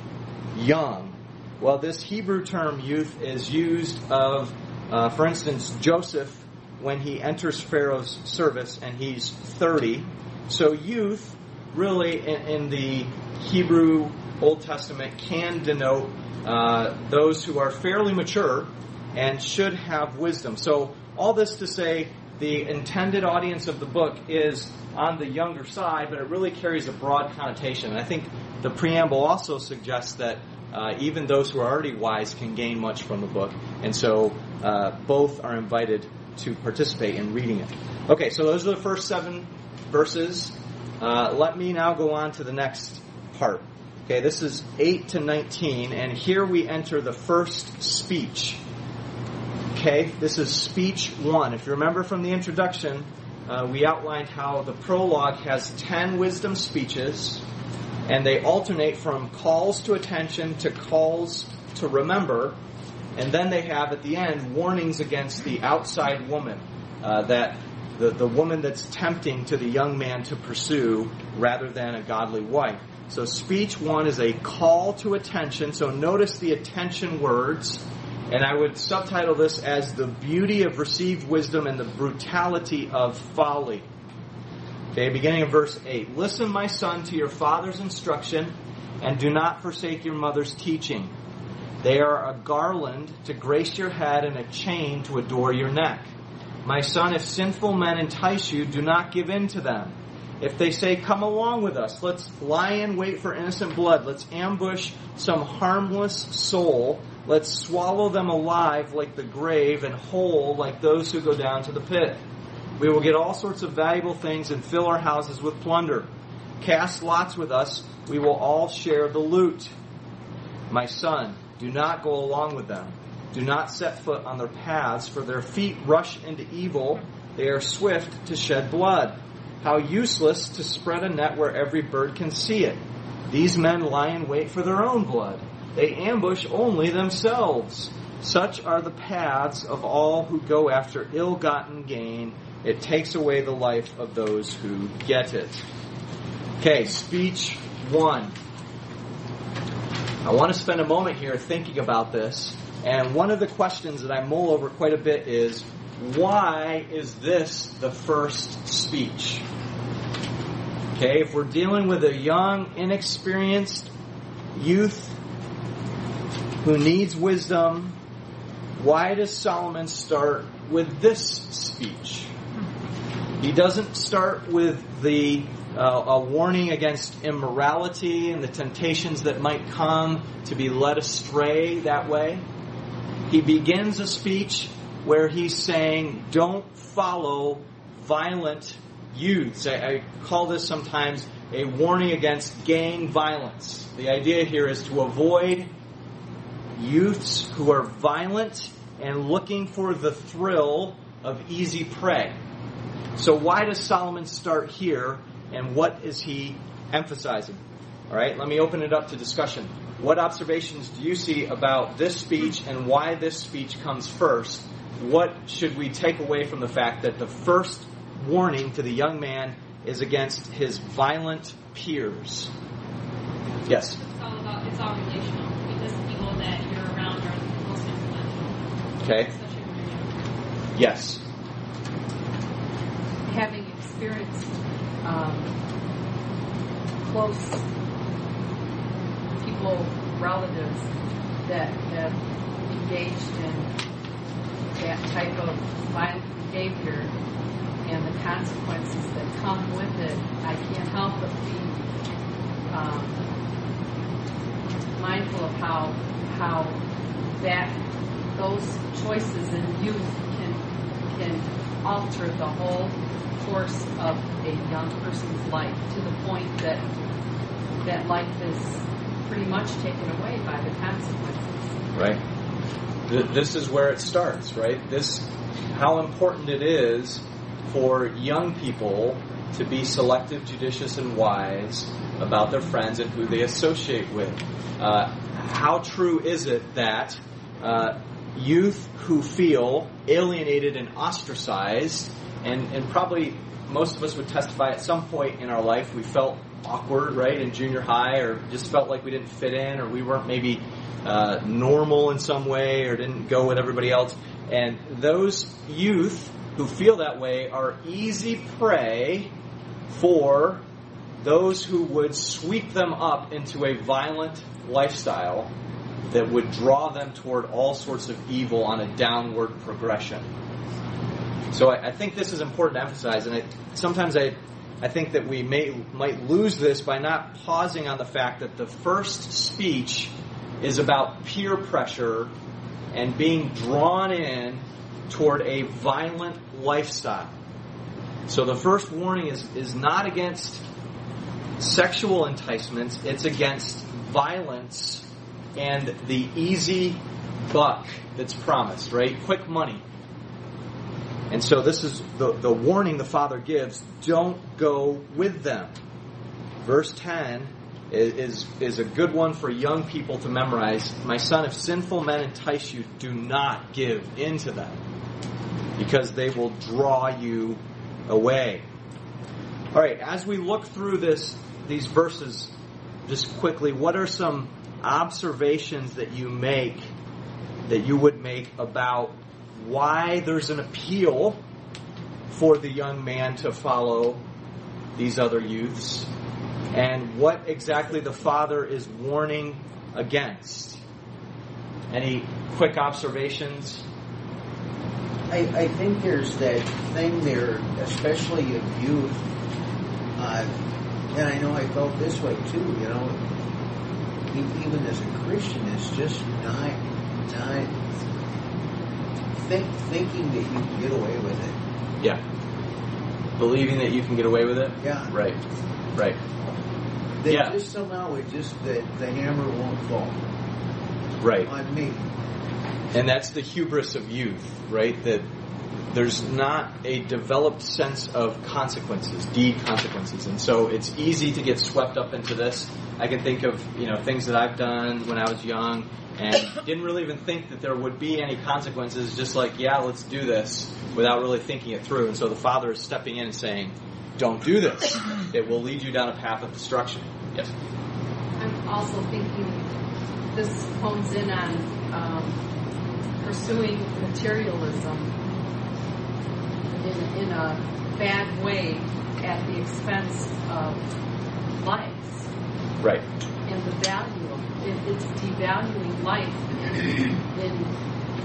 young? Well, this Hebrew term youth is used of, uh, for instance, Joseph when he enters Pharaoh's service and he's 30. So youth, really, in, in the Hebrew Old Testament, can denote uh, those who are fairly mature and should have wisdom. So all this to say, the intended audience of the book is on the younger side, but it really carries a broad connotation. And I think the preamble also suggests that uh, even those who are already wise can gain much from the book. And so uh, both are invited to participate in reading it. Okay, so those are the first seven verses. Uh, let me now go on to the next part. Okay, this is 8 to 19, and here we enter the first speech. Okay, this is speech one. If you remember from the introduction, uh, we outlined how the prologue has 10 wisdom speeches, and they alternate from calls to attention to calls to remember, and then they have at the end warnings against the outside woman, uh, that the, the woman that's tempting to the young man to pursue rather than a godly wife. So speech one is a call to attention. So notice the attention words. And I would subtitle this as the beauty of received wisdom and the brutality of folly. Okay, beginning of verse 8. Listen, my son, to your father's instruction, and do not forsake your mother's teaching. They are a garland to grace your head and a chain to adore your neck. My son, if sinful men entice you, do not give in to them. If they say, Come along with us, let's lie in wait for innocent blood, let's ambush some harmless soul, let's swallow them alive like the grave and whole like those who go down to the pit. We will get all sorts of valuable things and fill our houses with plunder. Cast lots with us, we will all share the loot. My son, do not go along with them. Do not set foot on their paths, for their feet rush into evil. They are swift to shed blood. How useless to spread a net where every bird can see it. These men lie in wait for their own blood. They ambush only themselves. Such are the paths of all who go after ill gotten gain. It takes away the life of those who get it. Okay, speech one. I want to spend a moment here thinking about this. And one of the questions that I mull over quite a bit is why is this the first speech? Okay, if we're dealing with a young, inexperienced youth who needs wisdom, why does Solomon start with this speech? He doesn't start with the uh, a warning against immorality and the temptations that might come to be led astray that way. He begins a speech where he's saying, don't follow violent youths. I, I call this sometimes a warning against gang violence. The idea here is to avoid youths who are violent and looking for the thrill of easy prey. So why does Solomon start here and what is he emphasizing? All right, let me open it up to discussion. What observations do you see about this speech and why this speech comes first? What should we take away from the fact that the first warning to the young man is against his violent peers? Yes. It's all about it's all relational because the people that you're around are the most influential. Okay. Especially when you're young. Yes. having experienced um, close people, relatives that have engaged in that type of violent behavior and the consequences that come with it, I can't help but be um, mindful of how how that those choices in youth can can alter the whole course of a young person's life to the point that that life is pretty much taken away by the consequences. Right. Th- This is where it starts, right? This, how important it is for young people to be selective, judicious, and wise about their friends and who they associate with. Uh, how true is it that uh, youth who feel alienated and ostracized, and, and probably most of us would testify at some point in our life we felt awkward, right, in junior high, or just felt like we didn't fit in, or we weren't maybe uh, normal in some way, or didn't go with everybody else. And those youth who feel that way are easy prey for those who would sweep them up into a violent lifestyle that would draw them toward all sorts of evil on a downward progression. So I, I think this is important to emphasize, and I, sometimes I, I think that we may might lose this by not pausing on the fact that the first speech is about peer pressure and being drawn in toward a violent lifestyle. So the first warning is, is not against sexual enticements, it's against violence and the easy buck that's promised, right? Quick money. And so this is the, the warning the father gives don't go with them. Verse 10 is, is, a good one for young people to memorize. My son, if sinful men entice you, do not give in to them because they will draw you away. All right, as we look through this, these verses, just quickly, what are some observations that you make, that you would make about why there's an appeal for the young man to follow these other youths, and what exactly the father is warning against? Any quick observations? I, I think there's that thing there, especially of youth, uh, and I know I felt this way too. You know, even as a Christian, it's just not not think, thinking that you can get away with it. Yeah. Believing that you can get away with it? Yeah. Right. Right. That Yeah. just somehow it just that the hammer won't fall Right. on me. And that's the hubris of youth, right? That there's not a developed sense of consequences, deed consequences. And so it's easy to get swept up into this. I can think of, you know, things that I've done when I was young and didn't really even think that there would be any consequences, just like, yeah, let's do this, without really thinking it through. And so the father is stepping in and saying, don't do this. It will lead you down a path of destruction. Yes. I'm also thinking this hones in on um, pursuing materialism in, in a bad way at the expense of lives Right. and the value of it. It's devaluing life in, in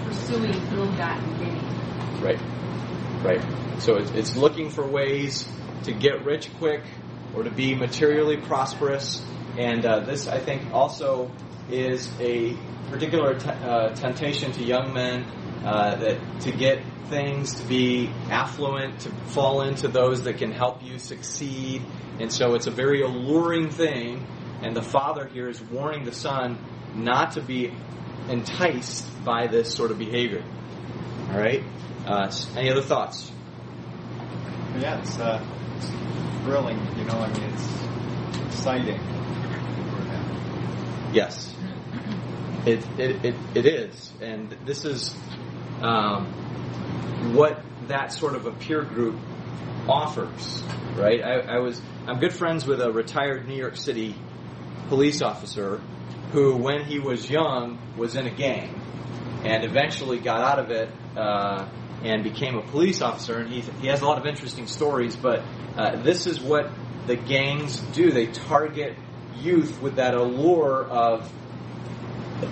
pursuing ill-gotten gain. Right. Right. So it's, it's looking for ways to get rich quick or to be materially prosperous. And uh, this, I think, also is a particular uh, temptation to young men uh, that to get things to be affluent, to fall into those that can help you succeed. And so it's a very alluring thing. And the father here is warning the son not to be enticed by this sort of behavior. All right? Uh, any other thoughts? Yeah, it's, uh, it's thrilling, you know, I mean, it's exciting. Yes. It, it, it, it is. And this is um, what that sort of a peer group offers, right? I, I was, I'm good friends with a retired New York City police officer who, when he was young, was in a gang and eventually got out of it uh, and became a police officer. And he, he has a lot of interesting stories, but uh, this is what the gangs do. They target youth with that allure of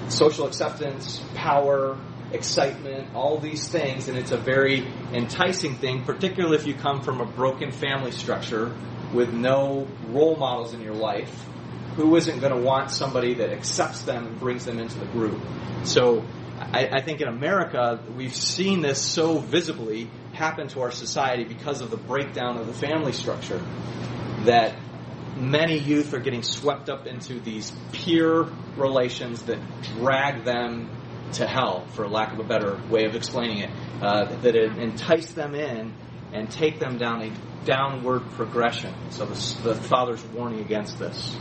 social acceptance, power, excitement, all these things, and it's a very enticing thing, particularly if you come from a broken family structure with no role models in your life. Who isn't going to want somebody that accepts them and brings them into the group? So I, I think in America, we've seen this so visibly happen to our society because of the breakdown of the family structure that many youth are getting swept up into these peer relations that drag them to hell, for lack of a better way of explaining it, uh, that it entice them in and take them down a downward progression. So the, the father's warning against this.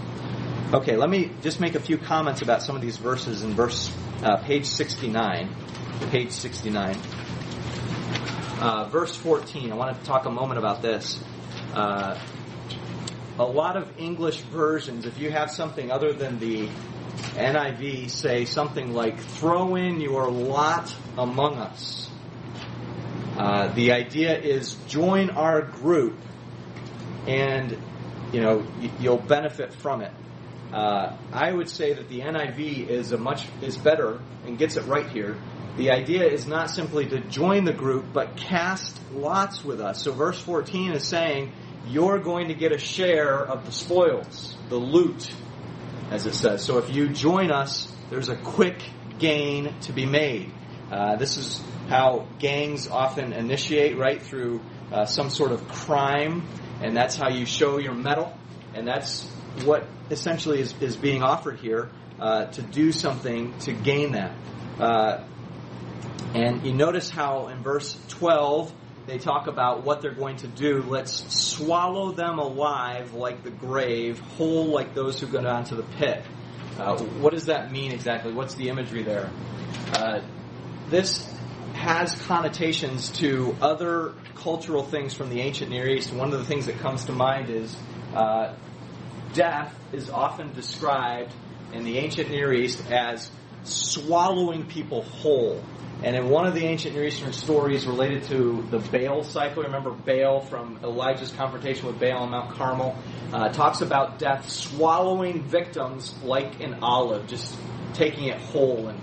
Okay, let me just make a few comments about some of these verses in verse uh, page 69. Page 69. Uh, verse 14. I want to talk a moment about this. Uh, a lot of English versions, if you have something other than the NIV, say something like, throw in your lot among us. Uh, the idea is join our group and you know you'll benefit from it. Uh, I would say that the NIV is a much is better and gets it right here. The idea is not simply to join the group, but cast lots with us. So verse 14 is saying, you're going to get a share of the spoils, the loot, as it says. So if you join us, there's a quick gain to be made. Uh, this is how gangs often initiate, right, through uh, some sort of crime, and that's how you show your mettle, and that's what essentially is, is being offered here uh, to do something to gain that. Uh, and you notice how in verse 12 they talk about what they're going to do. Let's swallow them alive like the grave, whole like those who go down to the pit. Uh, what does that mean exactly? What's the imagery there? Uh, this has connotations to other cultural things from the ancient Near East. One of the things that comes to mind is uh, death is often described in the ancient Near East as swallowing people whole. And in one of the ancient Near Eastern stories related to the Baal cycle, remember Baal from Elijah's confrontation with Baal on Mount Carmel, uh, talks about death swallowing victims like an olive, just taking it whole and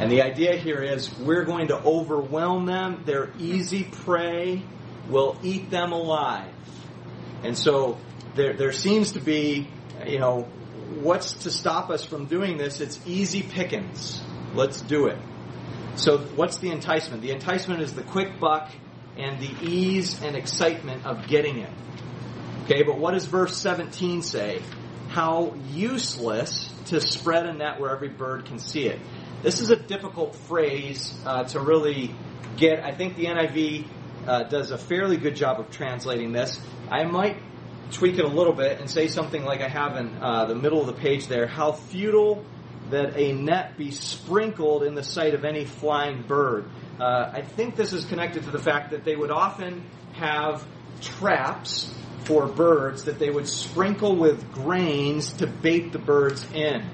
and the idea here is we're going to overwhelm them. They're easy prey. We'll eat them alive. And so there, there seems to be, you know, what's to stop us from doing this? It's easy pickings. Let's do it. So what's the enticement? The enticement is the quick buck and the ease and excitement of getting it. Okay, but what does verse 17 say? How useless to spread a net where every bird can see it. This is a difficult phrase uh, to really get. I think the NIV uh, does a fairly good job of translating this. I might tweak it a little bit and say something like I have in uh, the middle of the page there. How futile that a net be sprinkled in the sight of any flying bird. Uh, I think this is connected to the fact that they would often have traps for birds that they would sprinkle with grains to bait the birds in.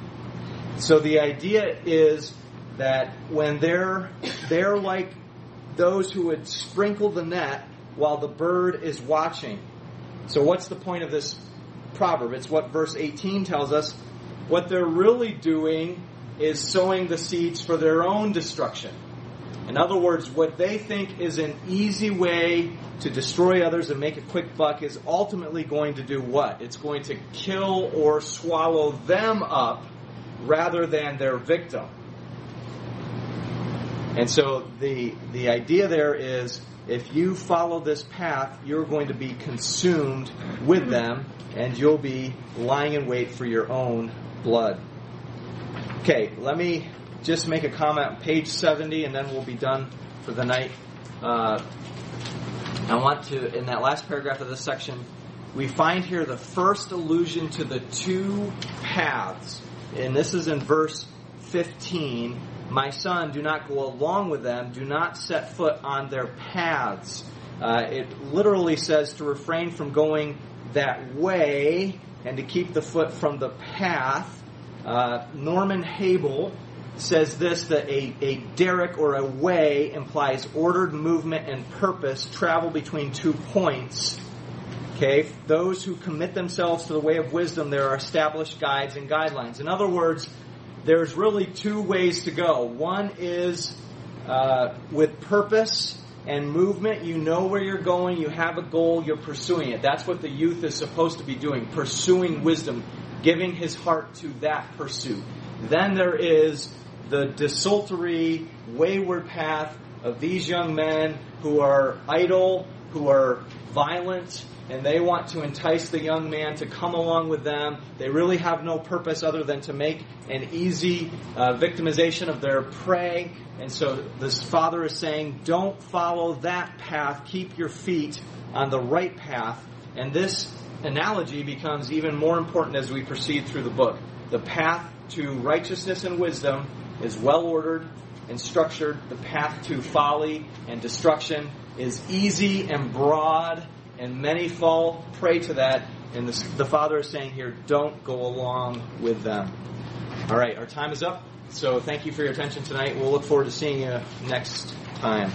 So the idea is that when they're they're like those who would sprinkle the net while the bird is watching. So what's the point of this proverb? It's what verse 18 tells us. What they're really doing is sowing the seeds for their own destruction. In other words, what they think is an easy way to destroy others and make a quick buck is ultimately going to do what? It's going to kill or swallow them up rather than their victim. And so the the idea there is if you follow this path, you're going to be consumed with them and you'll be lying in wait for your own blood. Okay, let me just make a comment on page 70 and then we'll be done for the night. Uh, I want to, in that last paragraph of this section, we find here the first allusion to the two paths. And this is in verse 15. My son, do not go along with them, do not set foot on their paths. Uh, it literally says to refrain from going that way and to keep the foot from the path. Uh, Norman Habel says this that a, a derek or a way implies ordered movement and purpose, travel between two points. Okay, those who commit themselves to the way of wisdom, there are established guides and guidelines. In other words, there's really two ways to go. One is uh, with purpose and movement. You know where you're going. You have a goal. You're pursuing it. That's what the youth is supposed to be doing, pursuing wisdom, giving his heart to that pursuit. Then there is the desultory, wayward path of these young men who are idle, who are violent, and they want to entice the young man to come along with them. They really have no purpose other than to make an easy uh, victimization of their prey. And so this father is saying, don't follow that path. Keep your feet on the right path. And this analogy becomes even more important as we proceed through the book. The path to righteousness and wisdom is well ordered and structured. The path to folly and destruction is easy and broad and many fall prey to that. And the, the Father is saying here, don't go along with them. All right, our time is up. So thank you for your attention tonight. We'll look forward to seeing you next time.